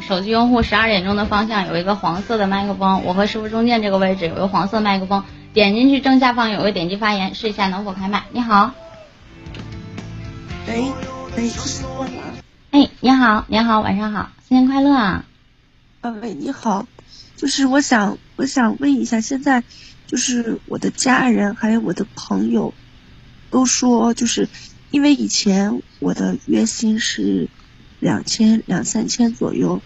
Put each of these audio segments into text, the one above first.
手机用户十二点钟的方向有一个黄色的麦克风，我和师傅中间这个位置有个黄色麦克风，点进去正下方有个点击发言，试一下能否开麦。你好，喂喂，是我吗？哎，你好，你好，晚上好，新年快乐啊！啊喂，你好，就是我想我想问一下，现在就是我的家人还有我的朋友都说，就是因为以前我的月薪是两千两三千左右，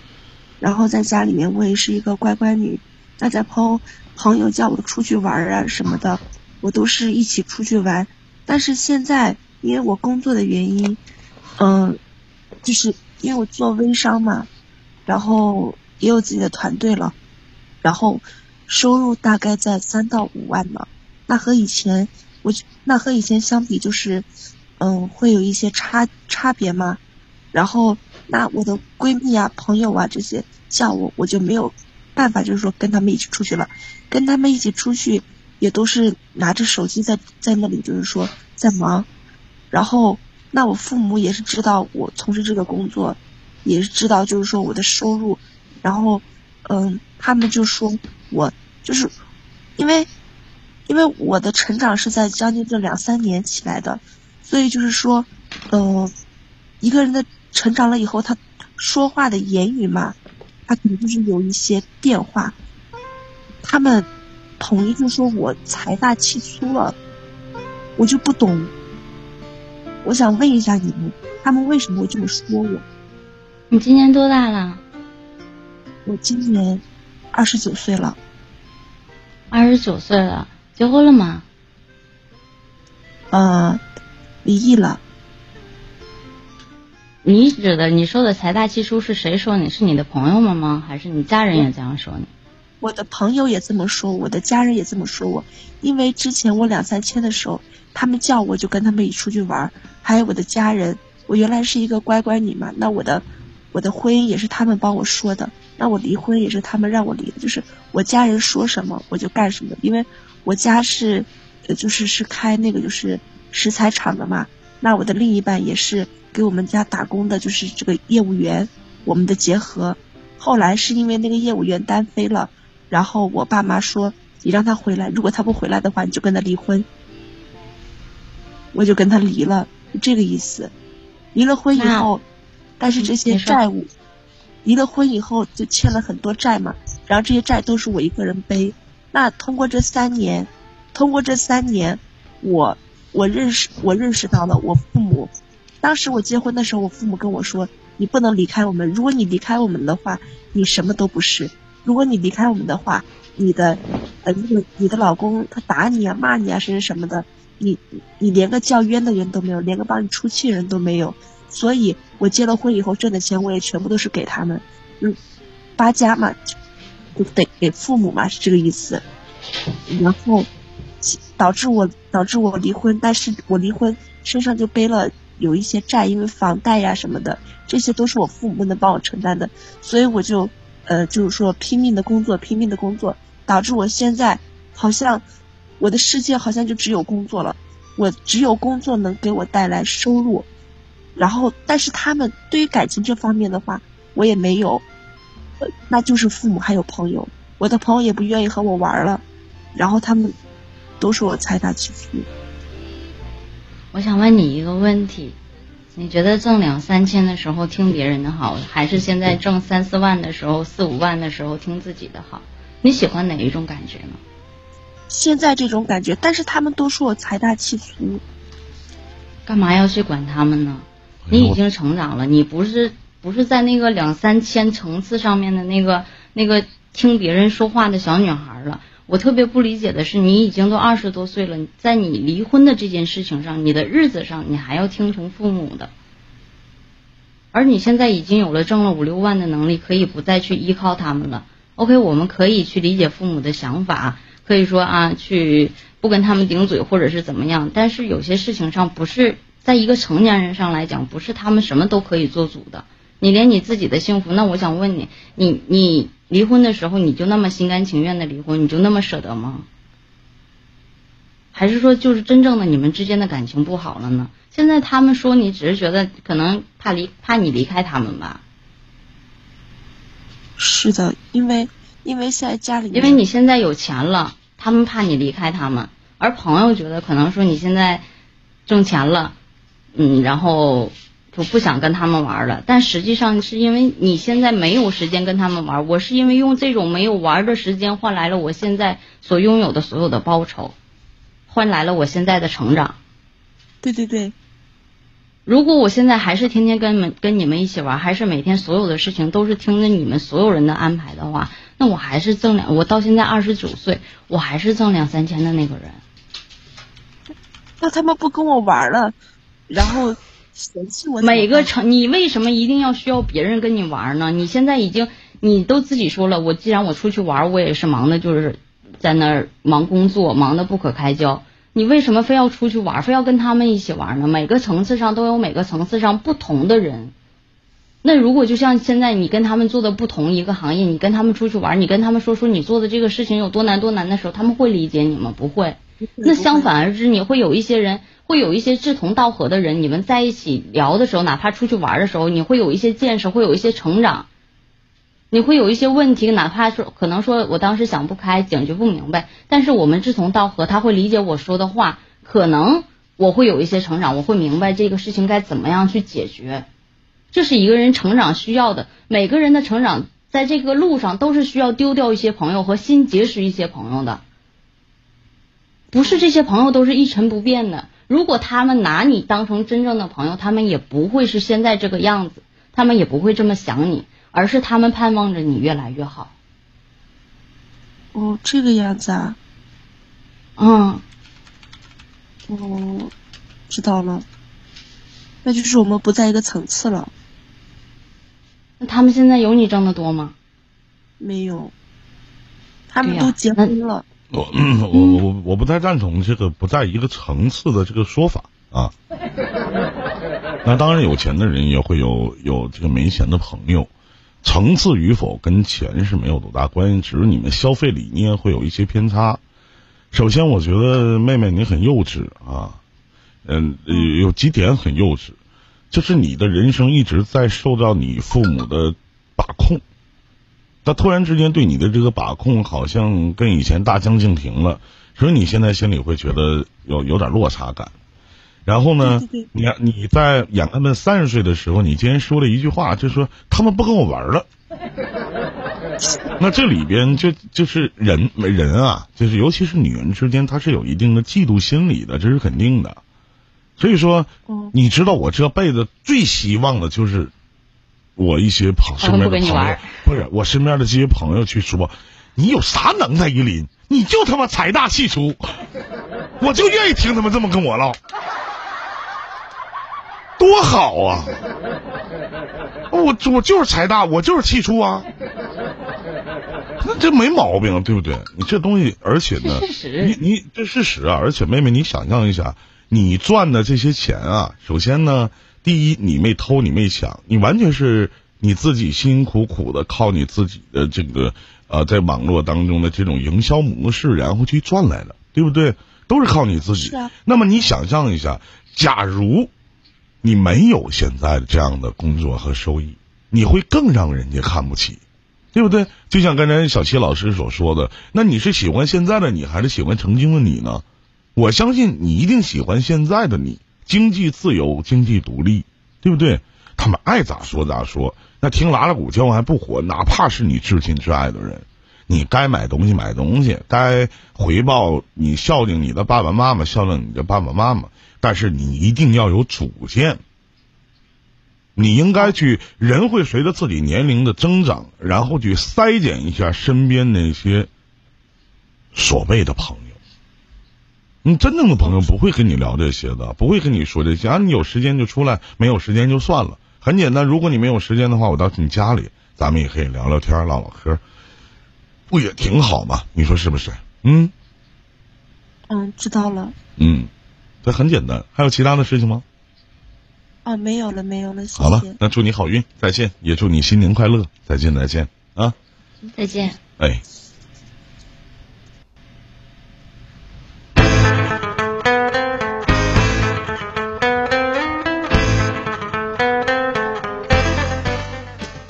然后在家里面我也是一个乖乖女，大家朋朋友叫我出去玩啊什么的，我都是一起出去玩，但是现在因为我工作的原因，嗯。就是因为我做微商嘛，然后也有自己的团队了，然后收入大概在三到五万呢。那和以前我那和以前相比，就是嗯会有一些差差别嘛。然后那我的闺蜜啊、朋友啊这些叫我，我就没有办法，就是说跟他们一起出去了。跟他们一起出去也都是拿着手机在在那里，就是说在忙，然后。那我父母也是知道我从事这个工作，也是知道就是说我的收入，然后，嗯，他们就说我就是，因为，因为我的成长是在将近这两三年起来的，所以就是说，嗯，一个人的成长了以后，他说话的言语嘛，他可能就是有一些变化，他们统一就说我财大气粗了，我就不懂。我想问一下你们，他们为什么会这么说我？你今年多大了？我今年二十九岁了。二十九岁了，结婚了吗？呃，离异了。你指的你说的财大气粗是谁说你？是你的朋友们吗？还是你家人也这样说你？我的朋友也这么说，我的家人也这么说我。因为之前我两三千的时候，他们叫我就跟他们一起出去玩。还有我的家人，我原来是一个乖乖女嘛，那我的我的婚姻也是他们帮我说的，那我离婚也是他们让我离的，就是我家人说什么我就干什么，因为我家是，就是是开那个就是石材厂的嘛，那我的另一半也是给我们家打工的，就是这个业务员，我们的结合，后来是因为那个业务员单飞了，然后我爸妈说你让他回来，如果他不回来的话，你就跟他离婚，我就跟他离了。这个意思，离了婚以后，但是这些债务，离了婚以后就欠了很多债嘛，然后这些债都是我一个人背。那通过这三年，通过这三年，我我认识我认识到了我父母，当时我结婚的时候，我父母跟我说，你不能离开我们，如果你离开我们的话，你什么都不是；如果你离开我们的话，你的呃那个你的老公他打你啊骂你啊甚至什么的。你你连个叫冤的人都没有，连个帮你出气人都没有，所以我结了婚以后挣的钱我也全部都是给他们，嗯，八家嘛，就得给父母嘛是这个意思，然后导致我导致我离婚，但是我离婚身上就背了有一些债，因为房贷呀什么的，这些都是我父母不能帮我承担的，所以我就呃就是说拼命的工作，拼命的工作，导致我现在好像。我的世界好像就只有工作了，我只有工作能给我带来收入，然后但是他们对于感情这方面的话，我也没有，那就是父母还有朋友，我的朋友也不愿意和我玩了，然后他们都说我财大气粗。我想问你一个问题，你觉得挣两三千的时候听别人的好，还是现在挣三四万的时候、四五万的时候听自己的好？你喜欢哪一种感觉呢？现在这种感觉，但是他们都说我财大气粗，干嘛要去管他们呢？你已经成长了，你不是不是在那个两三千层次上面的那个那个听别人说话的小女孩了。我特别不理解的是，你已经都二十多岁了，在你离婚的这件事情上，你的日子上，你还要听从父母的，而你现在已经有了挣了五六万的能力，可以不再去依靠他们了。OK，我们可以去理解父母的想法。可以说啊，去不跟他们顶嘴，或者是怎么样。但是有些事情上，不是在一个成年人上来讲，不是他们什么都可以做主的。你连你自己的幸福，那我想问你，你你离婚的时候，你就那么心甘情愿的离婚，你就那么舍得吗？还是说，就是真正的你们之间的感情不好了呢？现在他们说你，只是觉得可能怕离怕你离开他们吧。是的，因为因为现在家里，因为你现在有钱了，他们怕你离开他们，而朋友觉得可能说你现在挣钱了，嗯，然后就不想跟他们玩了。但实际上是因为你现在没有时间跟他们玩，我是因为用这种没有玩的时间换来了我现在所拥有的所有的报酬，换来了我现在的成长。对对对。如果我现在还是天天跟们跟你们一起玩，还是每天所有的事情都是听着你们所有人的安排的话，那我还是挣两，我到现在二十九岁，我还是挣两三千的那个人。那他们不跟我玩了，然后嫌弃我。每个成，你为什么一定要需要别人跟你玩呢？你现在已经，你都自己说了，我既然我出去玩，我也是忙的，就是在那儿忙工作，忙的不可开交。你为什么非要出去玩，非要跟他们一起玩呢？每个层次上都有每个层次上不同的人。那如果就像现在你跟他们做的不同一个行业，你跟他们出去玩，你跟他们说说你做的这个事情有多难多难的时候，他们会理解你吗？不会。那相反而之，你会有一些人，会有一些志同道合的人，你们在一起聊的时候，哪怕出去玩的时候，你会有一些见识，会有一些成长。你会有一些问题，哪怕说可能说我当时想不开，解决不明白，但是我们志同道合，他会理解我说的话，可能我会有一些成长，我会明白这个事情该怎么样去解决，这是一个人成长需要的。每个人的成长在这个路上都是需要丢掉一些朋友和新结识一些朋友的，不是这些朋友都是一成不变的。如果他们拿你当成真正的朋友，他们也不会是现在这个样子，他们也不会这么想你。而是他们盼望着你越来越好。哦，这个样子啊。嗯。哦，知道了。那就是我们不在一个层次了。那他们现在有你挣的多吗？没有。他们都结婚了。我我我我不太赞同这个不在一个层次的这个说法啊。那当然，有钱的人也会有有这个没钱的朋友。层次与否跟钱是没有多大关系，只是你们消费理念会有一些偏差。首先，我觉得妹妹你很幼稚啊，嗯，有几点很幼稚，就是你的人生一直在受到你父母的把控，他突然之间对你的这个把控好像跟以前大相径庭了，所以你现在心里会觉得有有点落差感。然后呢？你看你在演他们三十岁的时候，你竟然说了一句话，就说他们不跟我玩了。那这里边就就是人人啊，就是尤其是女人之间，她是有一定的嫉妒心理的，这是肯定的。所以说，你知道我这辈子最希望的就是我一些朋身边的朋友，不是我身边的这些朋友去说，你有啥能耐，依林，你就他妈财大气粗，我就愿意听他们这么跟我唠。多好啊！我我就是财大，我就是气粗啊，那这没毛病，对不对？你这东西，而且呢，你你这事实啊！而且妹妹，你想象一下，你赚的这些钱啊，首先呢，第一，你没偷，你没抢，你完全是你自己辛辛苦苦的靠你自己的这个呃，在网络当中的这种营销模式，然后去赚来的，对不对？都是靠你自己。那么你想象一下，假如。你没有现在的这样的工作和收益，你会更让人家看不起，对不对？就像刚才小七老师所说的，那你是喜欢现在的你，还是喜欢曾经的你呢？我相信你一定喜欢现在的你，经济自由，经济独立，对不对？他们爱咋说咋说，那听拉拉鼓叫还不火，哪怕是你至亲至爱的人，你该买东西买东西，该回报你孝敬你的爸爸妈妈，孝敬你的爸爸妈妈。但是你一定要有主见，你应该去，人会随着自己年龄的增长，然后去筛减一下身边那些所谓的朋友。你真正的朋友不会跟你聊这些的，不会跟你说这些。啊，你有时间就出来，没有时间就算了。很简单，如果你没有时间的话，我到你家里，咱们也可以聊聊天、唠唠嗑，不也挺好吗？你说是不是？嗯。嗯，知道了。嗯。这很简单，还有其他的事情吗？啊，没有了，没有了。好了，那祝你好运，再见，也祝你新年快乐，再见，再见啊！再见。哎。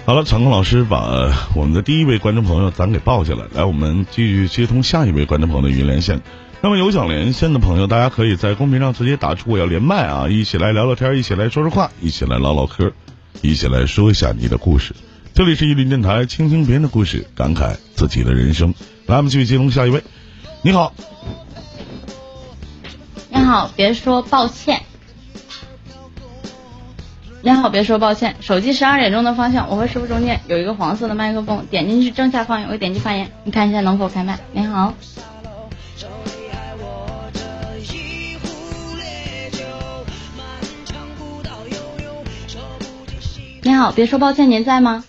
好了，场控老师把我们的第一位观众朋友咱给抱下来，来，我们继续接通下一位观众朋友的语音连线。那么有想连线的朋友，大家可以在公屏上直接打出我要连麦啊，一起来聊聊天，一起来说说话，一起来唠唠嗑，一起来说一下你的故事。这里是伊林电台，倾听别人的故事，感慨自己的人生。来，我们继续接通下一位。你好，你好，别说抱歉。你好，别说抱歉。手机十二点钟的方向，我和师傅中间有一个黄色的麦克风，点进去正下方有个点击发言，你看一下能否开麦。你好。你好，别说抱歉，您在吗？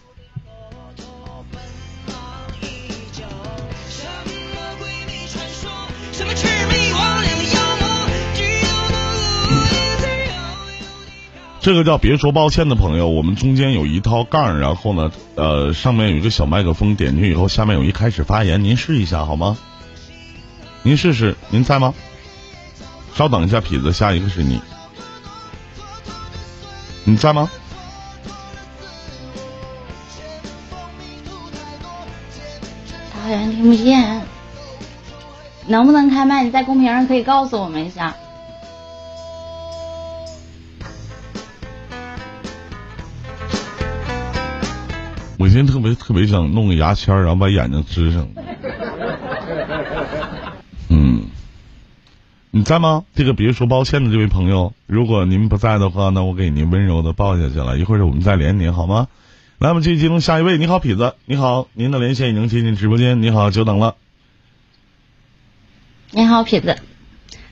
这个叫别说抱歉的朋友，我们中间有一套杠，然后呢，呃，上面有一个小麦克风，点进去以后，下面有一开始发言，您试一下好吗？您试试，您在吗？稍等一下，痞子，下一个是你，你在吗？他好像听不见，能不能开麦？你在公屏上可以告诉我们一下。我今天特别特别想弄个牙签，然后把眼睛支上。嗯，你在吗？这个别说抱歉的这位朋友，如果您不在的话，那我给您温柔的抱下去了。一会儿我们再连您好吗？来，我们继续接通下一位。你好，痞子，你好，您的连线已经接进直播间。你好，久等了。你好，痞子，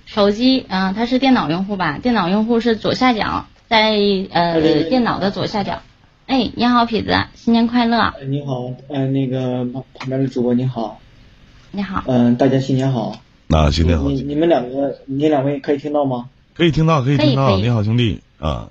手机啊，他是电脑用户吧？电脑用户是左下角，在呃电脑的左下角。哎，你好，痞子，新年快乐！你好，嗯，那个旁边的主播你好，你好，嗯，大家新年好。那新年好。你你们两个，你两位可以听到吗？可以听到，可以听到。你好，兄弟啊，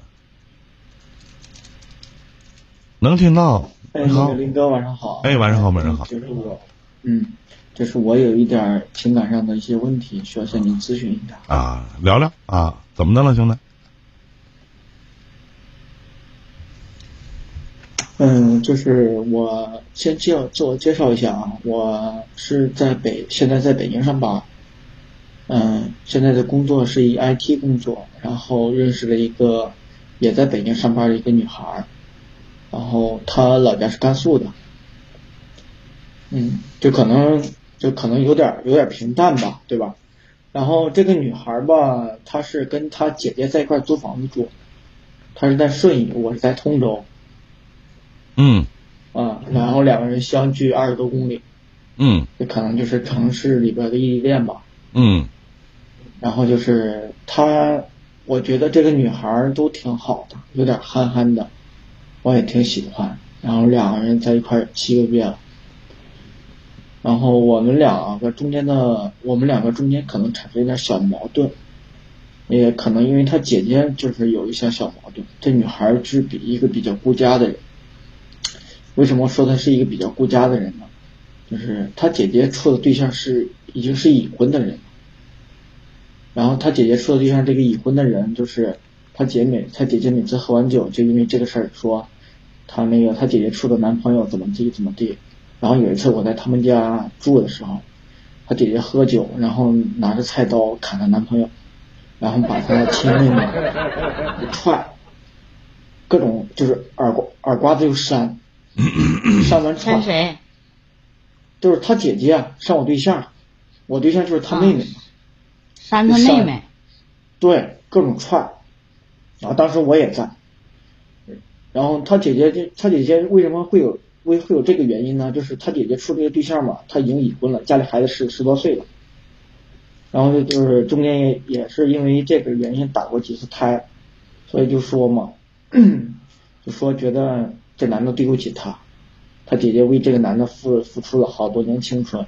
能听到。哎，好林哥晚上好。哎，晚上好，晚上好。就是我，嗯，就是我有一点情感上的一些问题，需要向您咨询一下。啊，聊聊啊，怎么的了，兄弟？嗯，就是我先介自我介绍一下啊，我是在北，现在在北京上班，嗯，现在的工作是以 IT 工作，然后认识了一个也在北京上班的一个女孩，然后她老家是甘肃的，嗯，就可能就可能有点有点平淡吧，对吧？然后这个女孩吧，她是跟她姐姐在一块租房子住，她是在顺义，我是在通州。嗯，啊，然后两个人相距二十多公里，嗯，这可能就是城市里边的异地恋吧，嗯，然后就是他，我觉得这个女孩都挺好的，有点憨憨的，我也挺喜欢。然后两个人在一块七个月了，然后我们两个中间的，我们两个中间可能产生一点小矛盾，也可能因为他姐姐就是有一些小矛盾。这女孩是比一个比较顾家的人。为什么说他是一个比较顾家的人呢？就是他姐姐处的对象是已经是已婚的人，然后他姐姐处的对象这个已婚的人，就是他姐每他姐姐每次喝完酒，就因为这个事儿说他那个他姐姐处的男朋友怎么地怎么地。然后有一次我在他们家住的时候，他姐姐喝酒，然后拿着菜刀砍他男朋友，然后把他的亲妹妹一 踹，各种就是耳刮耳刮子又扇。上门串谁？就是他姐姐啊，上我对象，我对象就是他妹妹嘛。扇他妹妹。对，各种串。然后当时我也在。然后他姐姐就，他姐姐为什么会有为会有这个原因呢？就是他姐姐处这个对象嘛，他已经已婚了，家里孩子十十多岁了。然后就是中间也也是因为这个原因打过几次胎，所以就说嘛，就说觉得。这男的对不起她，她姐姐为这个男的付付出了好多年青春。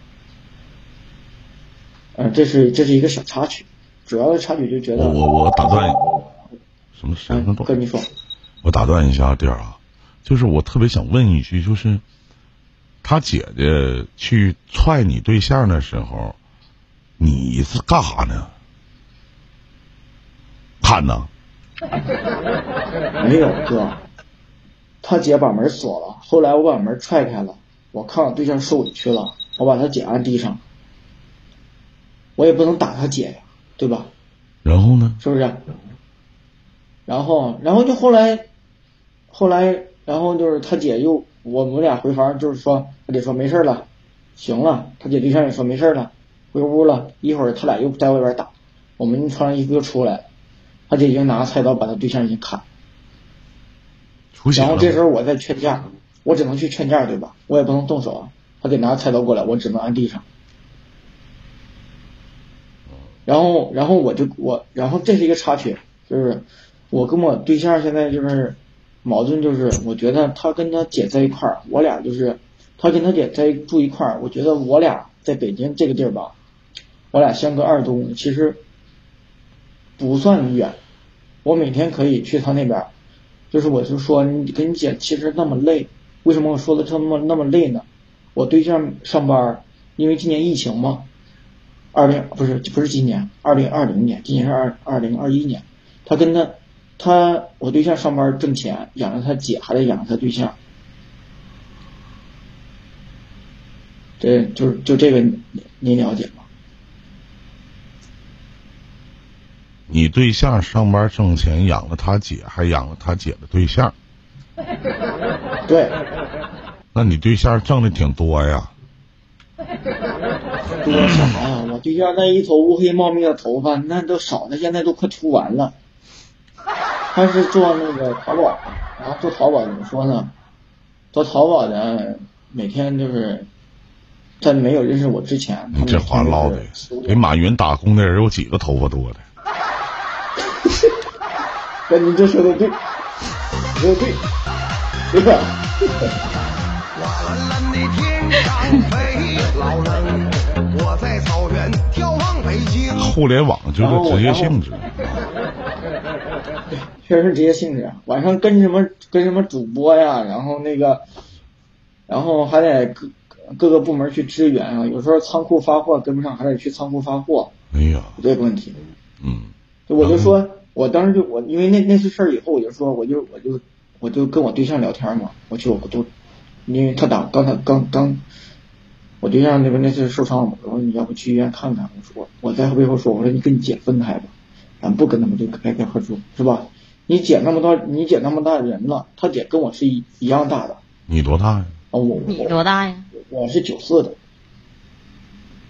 嗯，这是这是一个小插曲，主要的插曲就觉得我我打断，什么事？哥，你说，我打断一下弟儿啊，就是我特别想问一句，就是他姐姐去踹你对象的时候，你是干啥呢？看呢？没有哥。他姐把门锁了，后来我把门踹开了，我看我对象受委屈了，我把他姐按地上，我也不能打他姐呀，对吧？然后呢？是不是？然后，然后就后来，后来，然后就是他姐又我们俩回房，就是说他姐说没事了，行了，他姐对象也说没事了，回屋了，一会儿他俩又在外边打，我们穿上衣服又出来，他姐已经拿菜刀把他对象已经砍。然后这时候我在劝架，我只能去劝架，对吧？我也不能动手啊，他得拿菜刀过来，我只能按地上。然后，然后我就我，然后这是一个插曲，就是我跟我对象现在就是矛盾，就是我觉得他跟他姐在一块儿，我俩就是他跟他姐在住一块儿，我觉得我俩在北京这个地儿吧，我俩相隔二十多公里，其实不算远，我每天可以去他那边。就是我就说你跟你姐其实那么累，为什么我说的这么那么累呢？我对象上班，因为今年疫情嘛，二零不是不是今年二零二零年，今年是二二零二一年，他跟他他我对象上班挣钱，养着他姐还得养着他对象，这就是就这个您了解吗？你对象上班挣钱养了他姐，还养了他姐的对象。对。那你对象挣的挺多呀。多啥呀？我对象那一头乌黑茂密的头发，那都少的现在都快秃完了。他是做那个淘宝，然后做淘宝怎么说呢？做淘宝的每天就是，在没有认识我之前，你这话唠的，给马云打工的人有几个头发多的？哥，你这说的对，说的对，对吧？互联网就是 职业性质，确实是职业性质。晚上跟什么跟什么主播呀，然后那个，然后还得各各个部门去支援啊。有时候仓库发货跟不上，还得去仓库发货。哎呀，这个问题。嗯。我就说。我当时就我因为那那次事儿以后，我就说我就我就我就跟我对象聊天嘛，我去我都，因为他打刚才刚刚，我对象那边那次受伤了嘛，我说你要不去医院看看，我说我在背后说我说你跟你姐分开吧，咱不跟他们就挨个合住是吧？你姐那么大你姐那么大人了，他姐跟我是一一样大的。你多大呀？啊我你多大呀？我是九四的。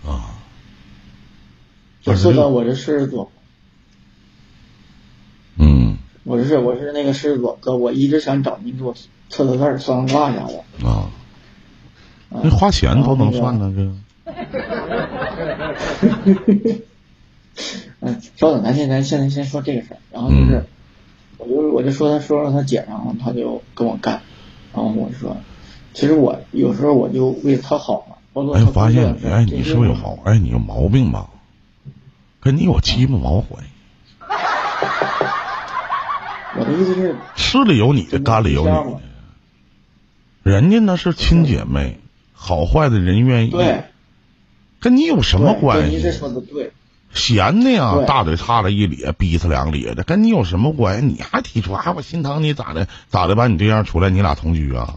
啊。九四的我是狮子座。我是我是那个狮子座哥，我一直想找您给我测测字儿、算算卦啥的。啊，那花钱都能算呢这。嗯，稍等，咱现咱现在先说这个事儿，然后就是，我就我就说他说说他姐，然后他就跟我干，然后我说，其实我有时候我就为他好嘛。哎，发现哎，你是不是有毛？哎，你有毛病吧？跟你有鸡巴毛关系？我的意思是，吃里有你的，肝里有你的。人家那是亲姐妹，好坏的人愿意。对。跟你有什么关系？你这说的对。闲的呀，大嘴叉了一咧，逼他两咧的，跟你有什么关系？你还提出啊？我心疼你咋的？咋的？把你对象出来，你俩同居啊？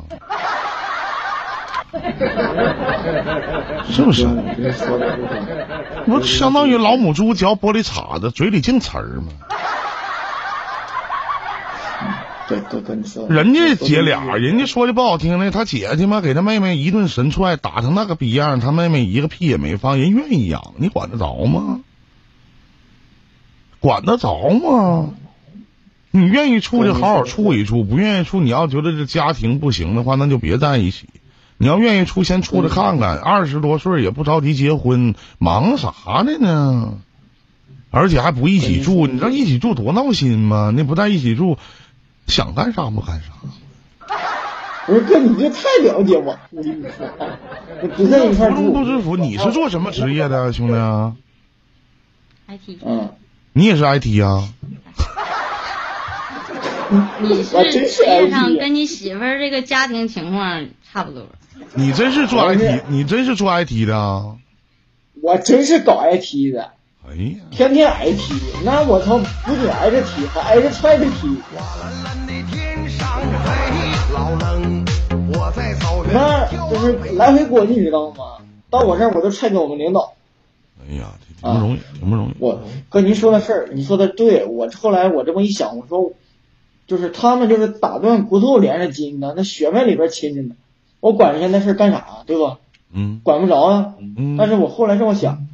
是不是？不相当于老母猪嚼玻璃碴子，嘴里净词儿吗？对，哥哥，你说，人家姐俩，人家说的不好听的，他姐他妈给他妹妹一顿神踹，打成那个逼样，他妹妹一个屁也没放，人愿意养，你管得着吗？管得着吗？你愿意处就好好处一处，不愿意处，你要觉得这家庭不行的话，那就别在一起。你要愿意处，先处着看看。二十多岁也不着急结婚，忙啥的呢？而且还不一起住，你知道一起住多闹心吗？那不在一起住。想干啥不干啥？不是哥，你这太了解我。我跟你说，你不在一块住。不知福，你是做什么职业的，兄弟？IT。嗯。你也是 IT 啊？你是事业上跟你媳妇儿这个家庭情况差不多。你真是做 IT，你真是做 IT 的？我真是搞 IT 的。哎呀，天天挨踢，那我操，不仅挨着踢，还挨着踹着踢。那就是来回过，你知道吗？到我这儿我都踹给我们领导。哎呀，挺不容易，挺不容易。我跟您说的事儿，你说的对。我后来我这么一想，我说，就是他们就是打断骨头连着筋呢，那血脉里边亲着呢。我管人家那事儿干啥，对吧？嗯。管不着啊。嗯。但是我后来这么想，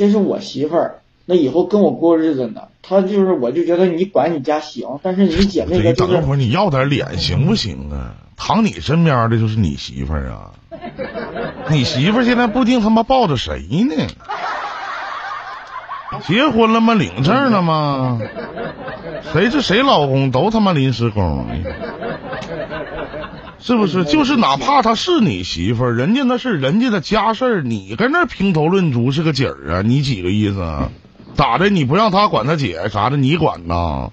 这是我媳妇儿，那以后跟我过日子呢。她就是，我就觉得你管你家行，但是你姐妹的就是。等会儿你要点脸行不行啊？躺你身边的就是你媳妇儿啊。你媳妇儿现在不定他妈抱着谁呢？结婚了吗？领证了吗？谁是谁老公都他妈临时工，是不是？就是哪怕她是你媳妇儿，人家那是人家的家事儿，你跟那评头论足是个景儿啊？你几个意思？咋的？你不让他管他姐啥的，你管呐？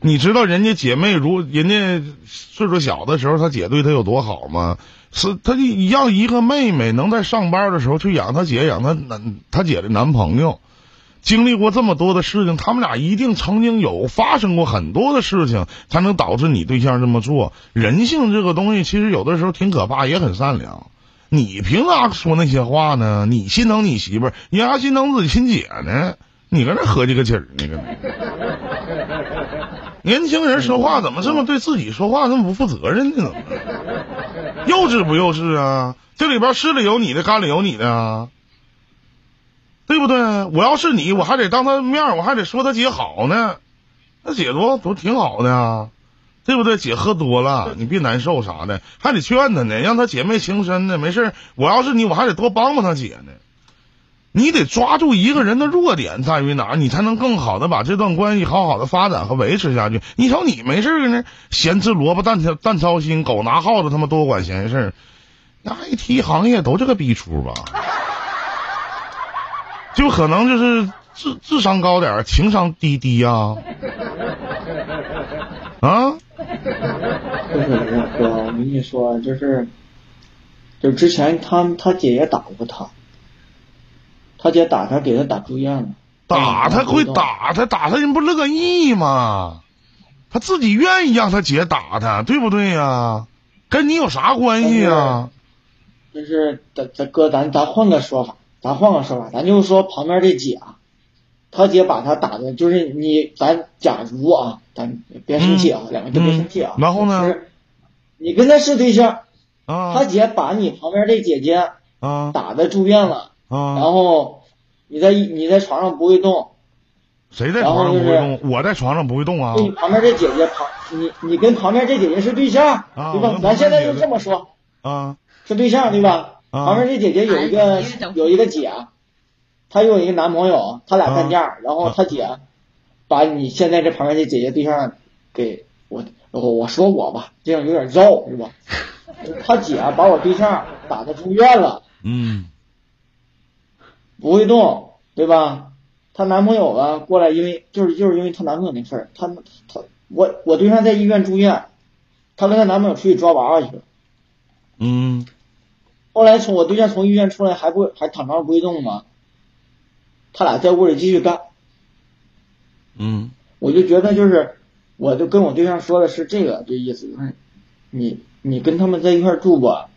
你知道人家姐妹如人家岁数小的时候，他姐对他有多好吗？是他让一个妹妹能在上班的时候去养她姐，养她男她姐的男朋友，经历过这么多的事情，他们俩一定曾经有发生过很多的事情，才能导致你对象这么做。人性这个东西，其实有的时候挺可怕，也很善良。你凭啥说那些话呢？你心疼你媳妇儿，你还心疼自己亲姐呢？你搁那合计个劲儿呢？搁年轻人说话怎么这么对自己说话这么不负责任呢？怎么？幼稚不幼稚啊？这里边湿里有你的，干里有你的啊，对不对？我要是你，我还得当他面，我还得说他姐好呢。那姐多多挺好的啊，对不对？姐喝多了，你别难受啥的，还得劝他呢，让他姐妹情深呢。没事，我要是你，我还得多帮帮他姐呢。你得抓住一个人的弱点在于哪，你才能更好的把这段关系好好的发展和维持下去。你瞅你没事呢，闲吃萝卜淡操淡操心，狗拿耗子他妈多管闲事。IT 行业都这个逼出吧？就可能就是智智商高点，情商低低呀？啊？就是哥，我跟你说，就是，就之前他他姐也打过他。他姐打他，给他打住院了。打他会打他，打他人不乐意吗？他自己愿意让他姐打他，对不对呀？跟你有啥关系呀？就是咱咱哥，咱咱换个说法，咱换个说法，咱就说旁边这姐啊，他姐把他打的，就是你咱假如啊，咱别生气啊，两个就别生气啊。然后呢？你跟他是对象，他姐把你旁边这姐姐打的住院了。啊，然后你在你在床上不会动，谁在床上不会动？我在床上不会动啊。你旁边这姐姐旁，你你跟旁边这姐姐是对象，对吧？咱现在就这么说啊，是对象对吧？旁边这姐姐有一个有一个姐，她有一个男朋友，他俩干架，然后她姐把你现在这旁边这姐姐对象给我我我说我吧，这样有点绕是吧？他姐把我对象打的住院了，嗯。不会动，对吧？她男朋友啊过来，因为就是就是因为她男朋友那事儿，她她我我对象在医院住院，她跟她男朋友出去抓娃娃去了。嗯。后来从我对象从医院出来还不还躺床上不会动吗？他俩在屋里继续干。嗯。我就觉得就是，我就跟我对象说的是这个这意思，就是你你跟他们在一块住吧。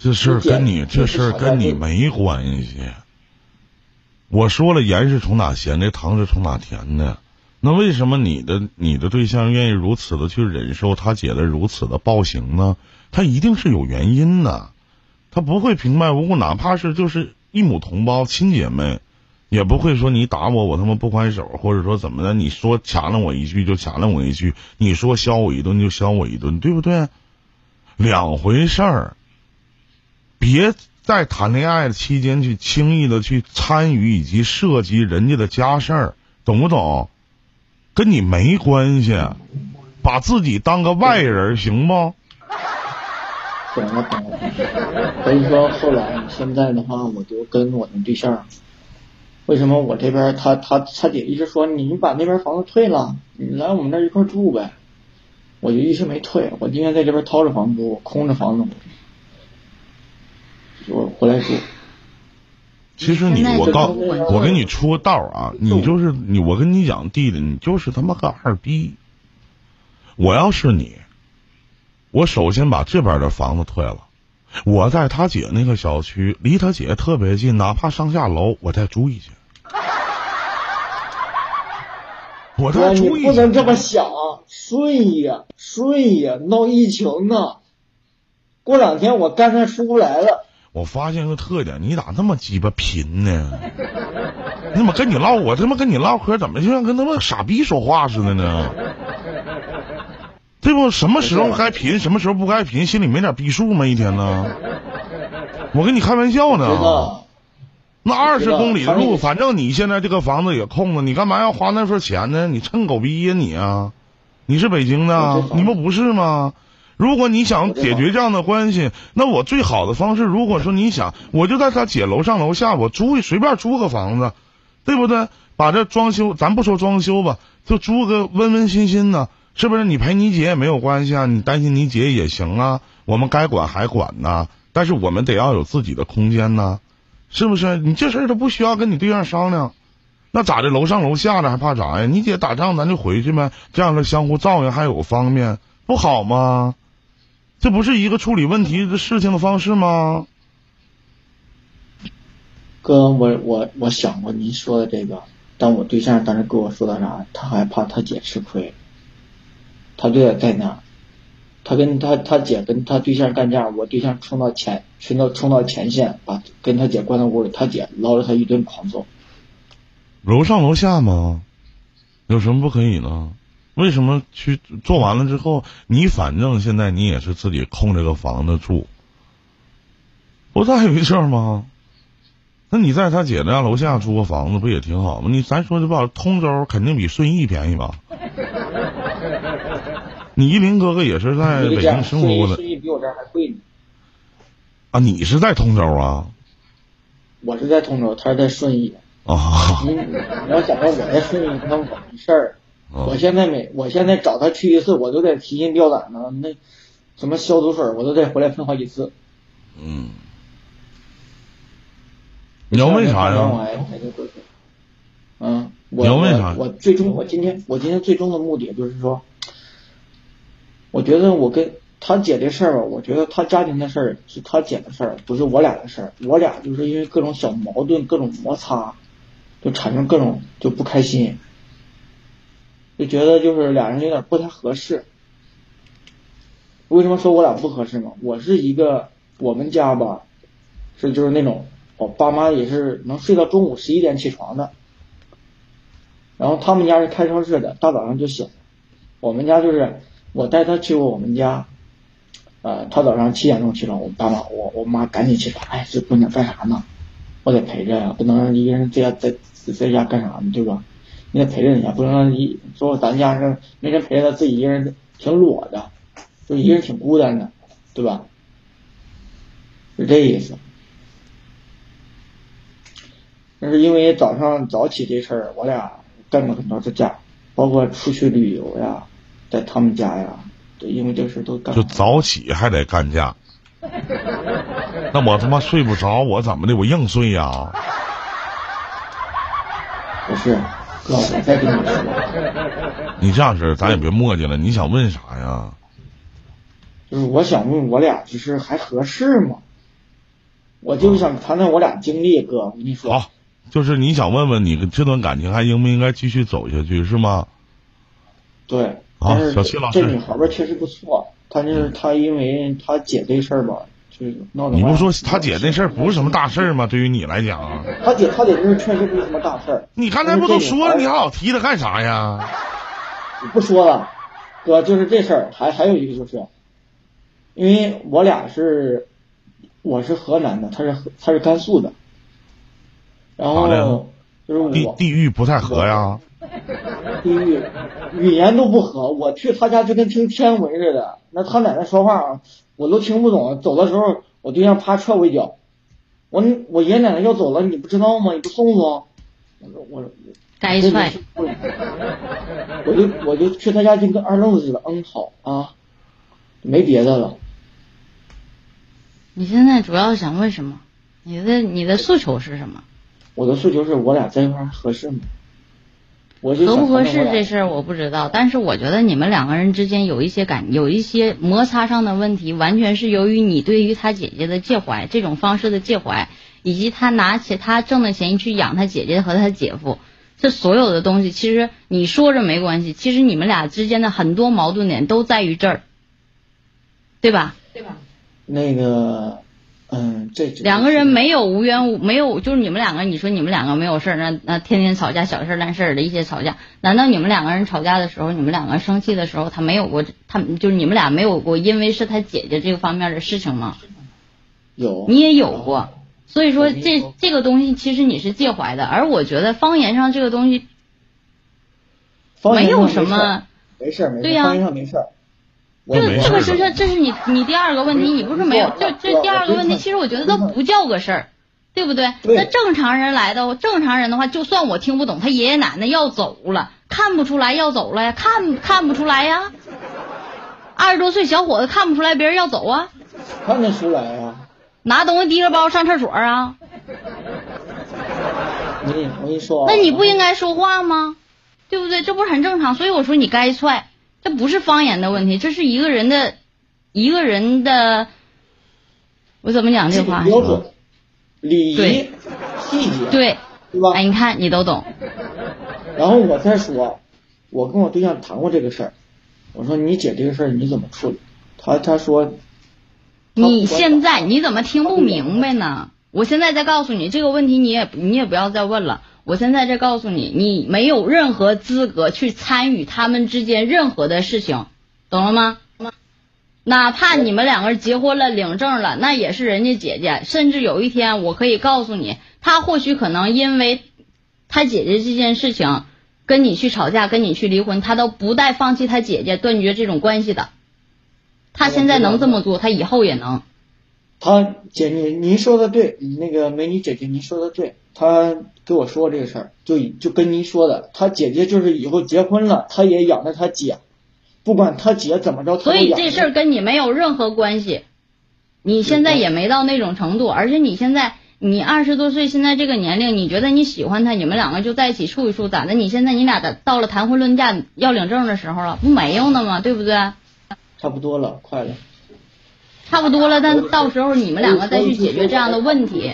这事儿跟你这事儿跟你没关系。我说了，盐是从哪咸的，糖是从哪甜的。那为什么你的你的对象愿意如此的去忍受他姐的如此的暴行呢？他一定是有原因的。他不会平白无故，哪怕是就是一母同胞亲姐妹，也不会说你打我，我他妈不还手，或者说怎么的？你说掐了我一句就掐了我一句，你说削我一顿就削我一顿，对不对？两回事儿。别在谈恋爱的期间去轻易的去参与以及涉及人家的家事儿，懂不懂？跟你没关系，把自己当个外人行不？懂了懂了。所以说后来现在的话，我就跟我的对象，为什么我这边他他他姐一直说你把那边房子退了，你来我们这一块住呗，我就一直没退，我今天在这边掏着房租，空着房子。我回来住。其实你我告我给你出个道啊，你就是你，我跟你讲弟弟，你就是他妈个二逼。我要是你，我首先把这边的房子退了。我在他姐那个小区，离他姐特别近，哪怕上下楼，我再租一间。我再住一你不能这么想，睡呀睡呀闹疫情呢。过两天我干脆出不来了。我发现个特点，你咋那么鸡巴贫呢？你怎么跟你唠，我他妈跟你唠嗑，怎么就像跟他妈傻逼说话似的呢？对不？什么时候该贫，什么时候不该贫，心里没点逼数吗？一天呢？我跟你开玩笑呢。那二十公里的路，反正你现在这个房子也空了，你干嘛要花那份钱呢？你趁狗逼呀你啊！你是北京的，你不不是吗？如果你想解决这样的关系，那我最好的方式，如果说你想，我就在他姐楼上楼下，我租随便租个房子，对不对？把这装修，咱不说装修吧，就租个温温馨馨的，是不是？你陪你姐也没有关系啊，你担心你姐也行啊。我们该管还管呢，但是我们得要有自己的空间呢。是不是？你这事儿都不需要跟你对象商量，那咋的？楼上楼下的还怕啥呀？你姐打仗咱就回去呗，这样的相互照应还有方便，不好吗？这不是一个处理问题的事情的方式吗？哥，我我我想过您说的这个，但我对象当时跟我说的啥？他还怕他姐吃亏，他就在那。他跟他他姐跟他对象干架，我对象冲到前，冲到冲到前线，把跟他姐关到屋里，他姐捞着他一顿狂揍。楼上楼下吗？有什么不可以呢？为什么去做完了之后，你反正现在你也是自己空这个房子住，不再有一事吗？那你在他姐家楼下租个房子不也挺好吗？你咱说的不好，通州肯定比顺义便宜吧？你依林哥哥也是在北京生活过的，比我这还贵呢。啊，你是在通州啊？我是在通州，他是在顺义。啊。你你要想到我在顺义，那我没事儿。我现在每我现在找他去一次，我都得提心吊胆的。那什么消毒水，我都得回来喷好几次。嗯。你要问啥呀？嗯，我要问啥？我最终我今天我今天最终的目的就是说。我觉得我跟他姐的事儿吧，我觉得他家庭的事儿是他姐的事儿，不是我俩的事儿。我俩就是因为各种小矛盾、各种摩擦，就产生各种就不开心，就觉得就是俩人有点不太合适。为什么说我俩不合适呢？我是一个我们家吧，是就是那种我爸妈也是能睡到中午十一点起床的，然后他们家是开超市的，大早上就醒，我们家就是。我带他去过我们家，呃，他早上七点钟起床，我爸妈我我妈赶紧起床，哎，这姑娘干啥呢？我得陪着呀，不能一个人在家在在家干啥呢，对吧？你得陪着人家，不能让一说咱家是没人陪着他自己一个人挺裸的，就一个人挺孤单的，对吧？是这意思。但是因为早上早起这事儿，我俩干了很多次架，包括出去旅游呀。在他们家呀，对，因为这事都干。就早起还得干架，那我他妈睡不着，我怎么的？我硬睡呀？不是，哥，我再跟你说。你这样式咱也别磨叽了。你想问啥呀？就是我想问我俩，就是还合适吗？我就想谈谈我俩经历，哥，我跟你说。好，就是你想问问你这段感情还应不应该继续走下去，是吗？对。但是这女孩吧确实不错，但是她因为她姐这事儿吧，就是闹的。你不说她姐那事儿不是什么大事儿吗？对于你来讲，她姐她姐这事确实不是什么大事儿。你刚才不都说了，你还老提她干啥呀？不说了，哥，就是这事儿，还还有一个就是，因为我俩是，我是河南的，她是她是甘肃的，然后就是我地地域不太合呀。地狱语言都不合，我去他家就跟听天文似的。那他奶奶说话，我都听不懂。走的时候，我对象啪踹我一脚。我我爷爷奶奶要走了，你不知道吗？你不送送？我说我该踹。我就我就去他家就跟二愣子似的。嗯，好啊，没别的了。你现在主要想问什么？你的你的诉求是什么？我的诉求是我俩在一块合适吗？合不合适这事儿我不知道，但是我觉得你们两个人之间有一些感，有一些摩擦上的问题，完全是由于你对于他姐姐的介怀，这种方式的介怀，以及他拿起他挣的钱去养他姐姐和他姐夫，这所有的东西，其实你说着没关系，其实你们俩之间的很多矛盾点都在于这儿，对吧？对吧？那个。嗯，这两个人没有无缘无没有，就是你们两个，你说你们两个没有事儿，那那天天吵架，小事烂事儿的一些吵架，难道你们两个人吵架的时候，你们两个生气的时候，他没有过，他就是你们俩没有过，因为是他姐姐这个方面的事情吗？有，你也有过，所以说这这个东西其实你是介怀的，而我觉得方言上这个东西没有什么，没事没事，方言上没事。这这个是这这是你你第二个问题，你不是没有这这第二个问题，其实我觉得都不叫个事儿，对不对？那正常人来的，正常人的话，就算我听不懂，他爷爷奶奶要走了，看不出来要走了呀，看看不出来呀。二十多岁小伙子看不出来别人要走啊？看得出来啊。拿东西提着包上厕所啊？你我跟你说，那你不应该说话吗？对不对？这不是很正常？所以我说你该踹。这不是方言的问题，这是一个人的，一个人的，我怎么讲这话？标准、礼仪、细节，对，对吧？哎，你看你都懂。然后我再说，我跟我对象谈过这个事儿，我说你姐这个事儿你怎么处理？他他说，你现在你怎么听不明白呢？我现在再告诉你这个问题，你也你也不要再问了。我现在这告诉你，你没有任何资格去参与他们之间任何的事情，懂了吗？哪怕你们两个人结婚了、领证了，那也是人家姐姐。甚至有一天，我可以告诉你，他或许可能因为他姐姐这件事情跟你去吵架、跟你去离婚，他都不带放弃他姐姐、断绝这种关系的。他现在能这么做，他以后也能。他姐，您您说的对，那个美女姐姐，您说的对。他跟我说这个事儿，就就跟您说的，他姐姐就是以后结婚了，他也养着他姐，不管他姐怎么着，所以这事儿跟你没有任何关系。你现在也没到那种程度，而且你现在你二十多岁，现在这个年龄，你觉得你喜欢他，你们两个就在一起处一处，咋的？你现在你俩的到了谈婚论嫁要领证的时候了，不没有呢吗？对不对？差不多了，快了。差不多了，但到时候你们两个再去解决这样的问题。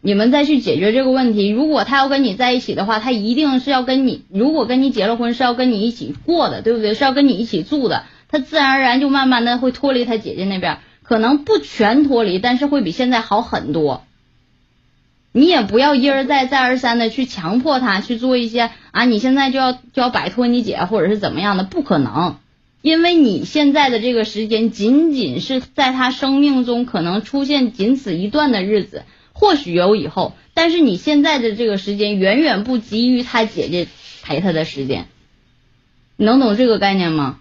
你们再去解决这个问题。如果他要跟你在一起的话，他一定是要跟你。如果跟你结了婚，是要跟你一起过的，对不对？是要跟你一起住的。他自然而然就慢慢的会脱离他姐姐那边，可能不全脱离，但是会比现在好很多。你也不要一而再再而三的去强迫他去做一些啊，你现在就要就要摆脱你姐或者是怎么样的，不可能。因为你现在的这个时间，仅仅是在他生命中可能出现仅此一段的日子。或许有以后，但是你现在的这个时间远远不及于他姐姐陪他的时间，能懂这个概念吗？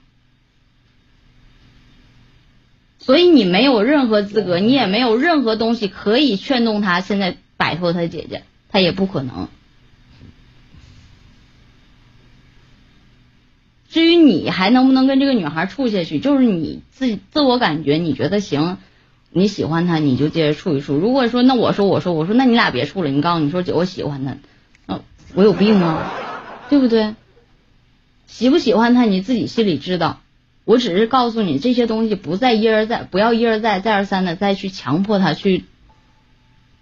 所以你没有任何资格，你也没有任何东西可以劝动他现在摆脱他姐姐，他也不可能。至于你还能不能跟这个女孩处下去，就是你自自我感觉，你觉得行。你喜欢他，你就接着处一处。如果说那我说我说我说那你俩别处了。你告诉你说姐我喜欢他，嗯，我有病吗？对不对？喜不喜欢他你自己心里知道。我只是告诉你这些东西不再一而再，不要一而再再而三的再去强迫他去，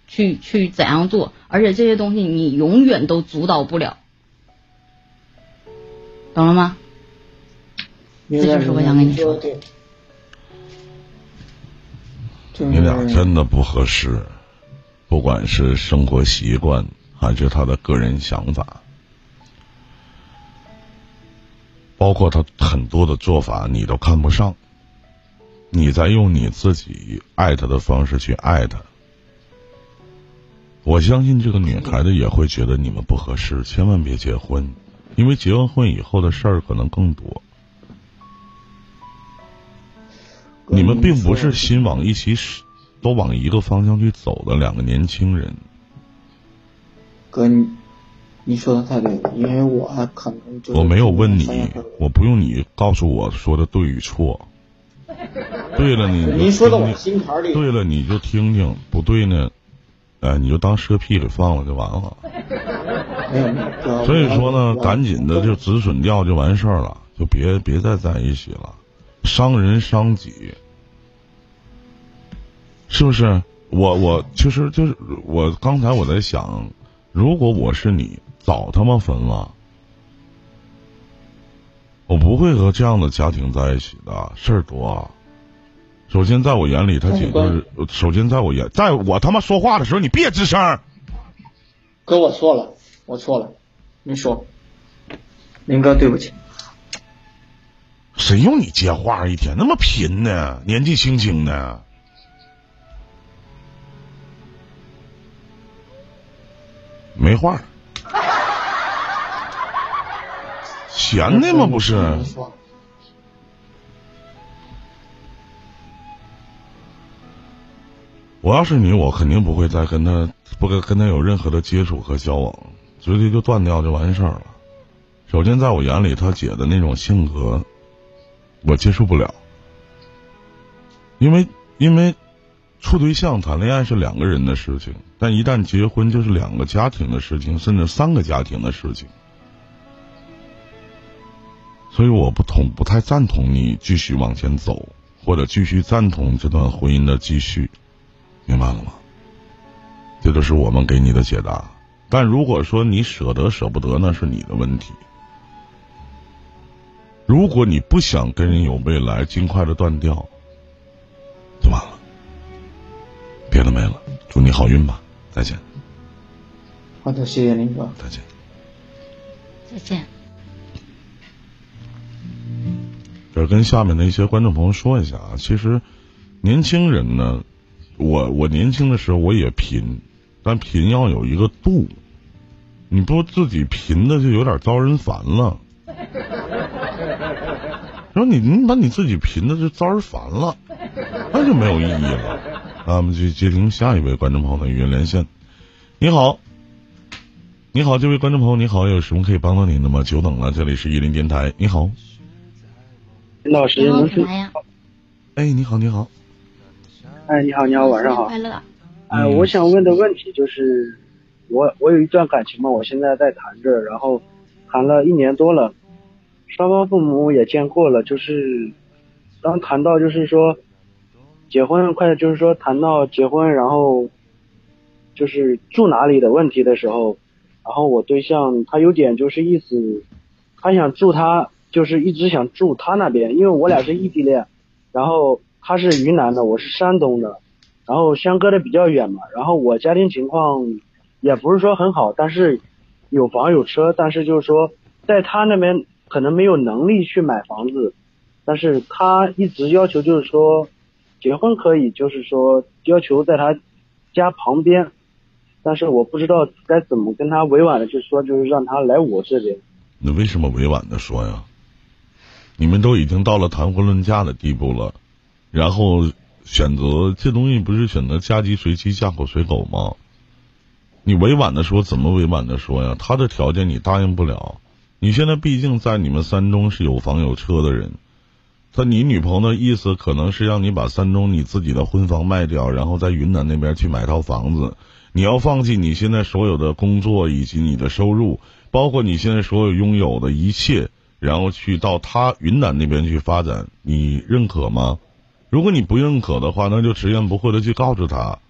去去怎样做。而且这些东西你永远都阻挡不了，懂了吗？这就是我想跟你说。你俩真的不合适，不管是生活习惯还是他的个人想法，包括他很多的做法，你都看不上。你在用你自己爱他的方式去爱他，我相信这个女孩子也会觉得你们不合适，千万别结婚，因为结完婚以后的事儿可能更多。你们并不是心往一起使，都往一个方向去走的两个年轻人。哥，你说的太对了，因为我可能我没有问你，我不用你告诉我说的对与错。对了，你您 说到我心坎里。对了，你就听听；不对呢，哎，你就当蛇屁给放了就完了。所以说呢，赶紧的就止损掉就完事儿了，就别别再在一起了，伤人伤己，是不是？我我其实就是我刚才我在想，如果我是你，早他妈分了，我不会和这样的家庭在一起的，事儿多。首先，在我眼里，他姐就是。首先，在我眼，在我他妈说话的时候，你别吱声。哥，我错了，我错了。您说，林哥，对不起。谁用你接话？一天那么贫呢？年纪轻轻的，没话。闲的吗？不是。我要是你，我肯定不会再跟他不跟跟他有任何的接触和交往，直接就断掉就完事儿了。首先，在我眼里，他姐的那种性格，我接受不了。因为因为处对象、谈恋爱是两个人的事情，但一旦结婚，就是两个家庭的事情，甚至三个家庭的事情。所以，我不同不太赞同你继续往前走，或者继续赞同这段婚姻的继续。明白了吗？这都是我们给你的解答。但如果说你舍得舍不得，那是你的问题。如果你不想跟人有未来，尽快的断掉，就完了。别的没了，祝你好运吧，再见。好的，谢谢林哥，再见。再见。这跟下面的一些观众朋友说一下啊，其实年轻人呢。我我年轻的时候我也贫，但贫要有一个度，你不自己贫的就有点招人烦了。说你你把你自己贫的就招人烦了，那就没有意义了。那我们去接听下一位观众朋友的语音连线。你好，你好，这位观众朋友，你好，有什么可以帮到您的吗？久等了，这里是伊林电台，你好。林老师，您是？哎，你好，你好。哎，你好，你好，晚上好。快乐。哎，我想问的问题就是，我我有一段感情嘛，我现在在谈着，然后谈了一年多了，双方父母也见过了，就是当谈到就是说结婚快，就是说谈到结婚，然后就是住哪里的问题的时候，然后我对象他有点就是意思，他想住他就是一直想住他那边，因为我俩是异地恋，然后。他是云南的，我是山东的，然后相隔的比较远嘛。然后我家庭情况也不是说很好，但是有房有车，但是就是说在他那边可能没有能力去买房子，但是他一直要求就是说结婚可以，就是说要求在他家旁边，但是我不知道该怎么跟他委婉的去说，就是让他来我这边。那为什么委婉的说呀？你们都已经到了谈婚论嫁的地步了。然后选择这东西不是选择嫁鸡随鸡嫁狗随狗吗？你委婉的说怎么委婉的说呀？他的条件你答应不了。你现在毕竟在你们三中是有房有车的人，他你女朋友的意思可能是让你把三中你自己的婚房卖掉，然后在云南那边去买套房子。你要放弃你现在所有的工作以及你的收入，包括你现在所有拥有的一切，然后去到他云南那边去发展，你认可吗？如果你不认可的话，那就直言不讳的去告诉他，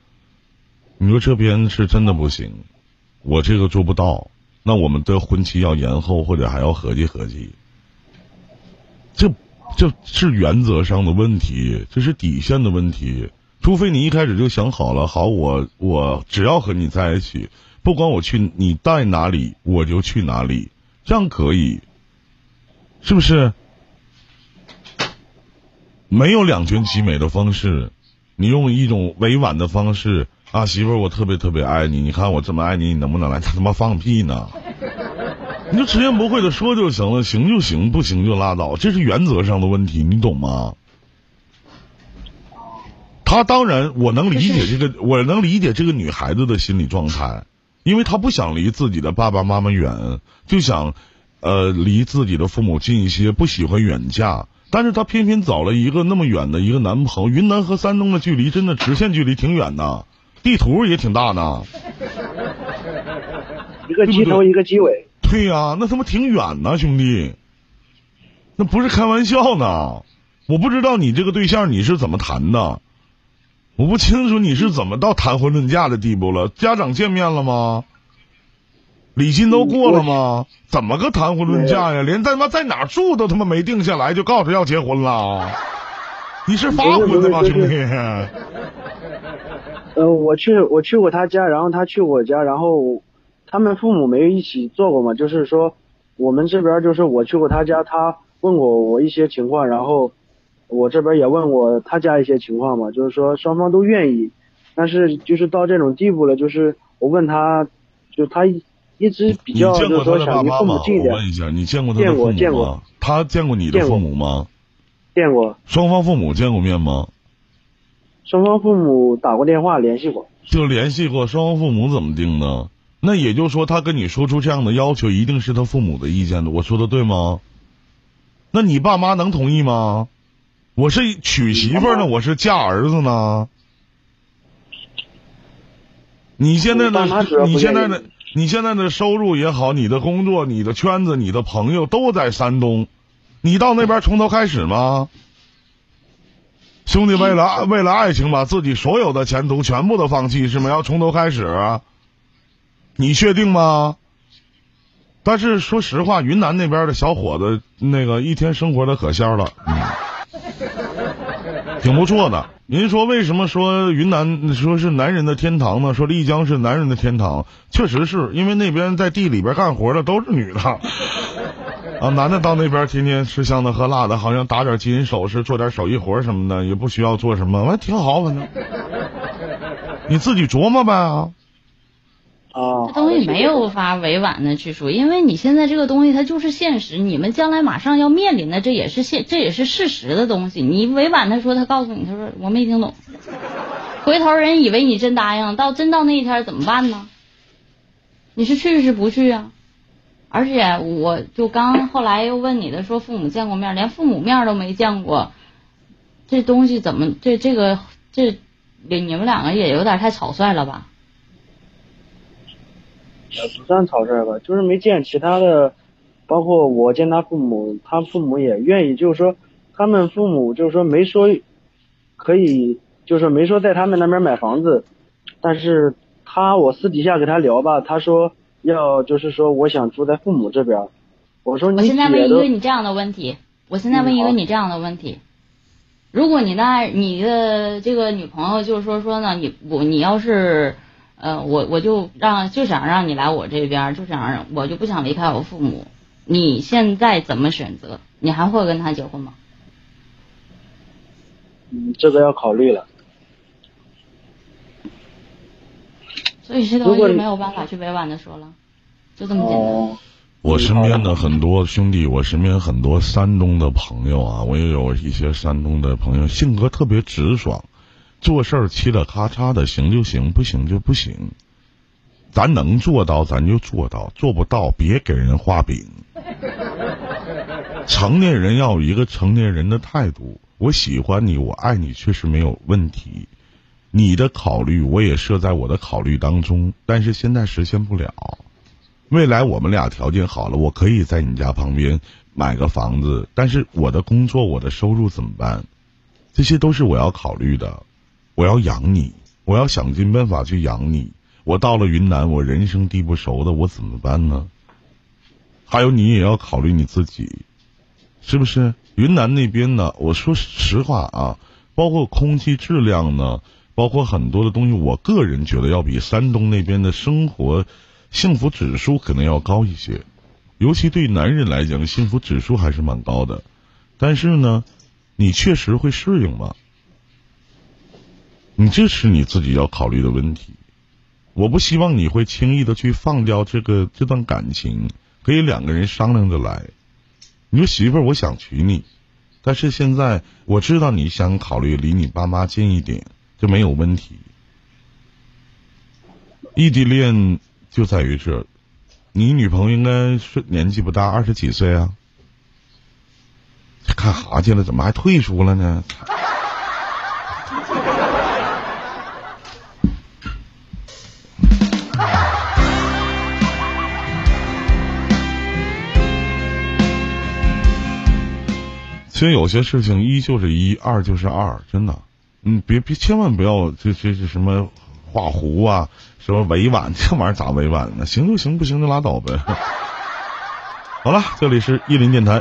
你说这边是真的不行，我这个做不到，那我们的婚期要延后，或者还要合计合计。这这是原则上的问题，这是底线的问题。除非你一开始就想好了，好，我我只要和你在一起，不管我去你带哪里，我就去哪里，这样可以，是不是？没有两全其美的方式，你用一种委婉的方式啊，媳妇儿，我特别特别爱你，你看我这么爱你，你能不能来？他他妈放屁呢！你就直言不讳的说就行了，行就行，不行就拉倒，这是原则上的问题，你懂吗？他当然，我能理解这个，我能理解这个女孩子的心理状态，因为她不想离自己的爸爸妈妈远，就想呃离自己的父母近一些，不喜欢远嫁。但是她偏偏找了一个那么远的一个男朋友，云南和山东的距离真的直线距离挺远的，地图也挺大呢。一个鸡头一个鸡尾。对呀，那他妈挺远呐，兄弟，那不是开玩笑呢。我不知道你这个对象你是怎么谈的，我不清楚你是怎么到谈婚论嫁的地步了。家长见面了吗？礼金都过了吗？怎么个谈婚论嫁呀？连他妈在哪住都他妈没定下来，就告诉要结婚了？你是发婚的吗，兄弟？呃，我去我去过他家，然后他去我家，然后他们父母没一起做过嘛，就是说我们这边就是我去过他家，他问过我一些情况，然后。我这边也问过他家一些情况嘛，就是说双方都愿意，但是就是到这种地步了，就是我问他，就他一直比较就是说想离父母近一点。我问一下，你见过他的父母吗？见过。他见过你的父母吗？见过。双方父母见过面吗？双方父母打过电话联系过。就联系过，双方父母怎么定呢？那也就是说，他跟你说出这样的要求，一定是他父母的意见的。我说的对吗？那你爸妈能同意吗？我是娶媳妇呢，我是嫁儿子呢。你现在的你现在的你现在的收入也好，你的工作、你的圈子、你的朋友都在山东，你到那边从头开始吗？兄弟，为了为了爱情把自己所有的前途全部都放弃是吗？要从头开始？你确定吗？但是说实话，云南那边的小伙子那个一天生活的可香了。挺不错的。您说为什么说云南说是男人的天堂呢？说丽江是男人的天堂，确实是因为那边在地里边干活的都是女的 啊，男的到那边天天吃香的喝辣的，好像打点金银首饰，做点手艺活什么的，也不需要做什么，完挺好，反正 你自己琢磨呗啊。这东西没有法委婉的去说，因为你现在这个东西它就是现实，你们将来马上要面临的这也是现这也是事实的东西。你委婉的说，他告诉你，他说我没听懂，回头人以为你真答应，到真到那一天怎么办呢？你是去是不去啊？而且我就刚后来又问你的，说父母见过面，连父母面都没见过，这东西怎么这这个这你们两个也有点太草率了吧？也不算草率吧，就是没见其他的，包括我见他父母，他父母也愿意，就是说他们父母就是说没说可以，就是没说在他们那边买房子，但是他我私底下跟他聊吧，他说要就是说我想住在父母这边，我说你我现在问一个你这样的问题，我现在问一个你这样的问题，如果你的爱你的这个女朋友就是说说呢，你我你要是。呃，我我就让就想让你来我这边，就想让我就不想离开我父母。你现在怎么选择？你还会跟他结婚吗？嗯，这个要考虑了。所以这东西没有办法去委婉的说了，就这么简单。我身边的很多兄弟，我身边很多山东的朋友啊，我也有一些山东的朋友，性格特别直爽。做事儿嘁了咔嚓的，行就行，不行就不行。咱能做到，咱就做到；做不到，别给人画饼。成年人要有一个成年人的态度。我喜欢你，我爱你，确实没有问题。你的考虑我也设在我的考虑当中，但是现在实现不了。未来我们俩条件好了，我可以在你家旁边买个房子，但是我的工作、我的收入怎么办？这些都是我要考虑的。我要养你，我要想尽办法去养你。我到了云南，我人生地不熟的，我怎么办呢？还有，你也要考虑你自己，是不是？云南那边呢？我说实话啊，包括空气质量呢，包括很多的东西，我个人觉得要比山东那边的生活幸福指数可能要高一些。尤其对男人来讲，幸福指数还是蛮高的。但是呢，你确实会适应吗？你这是你自己要考虑的问题，我不希望你会轻易的去放掉这个这段感情，可以两个人商量着来。你说媳妇儿，我想娶你，但是现在我知道你想考虑离你爸妈近一点，就没有问题。异地恋就在于这，你女朋友应该是年纪不大，二十几岁啊。干哈去了？怎么还退出了呢？其实有些事情一就是一，二就是二，真的。你，别别千万不要这这这什么画胡啊，什么委婉，这玩意儿咋委婉呢？行就行，不行就拉倒呗。好了，这里是伊林电台。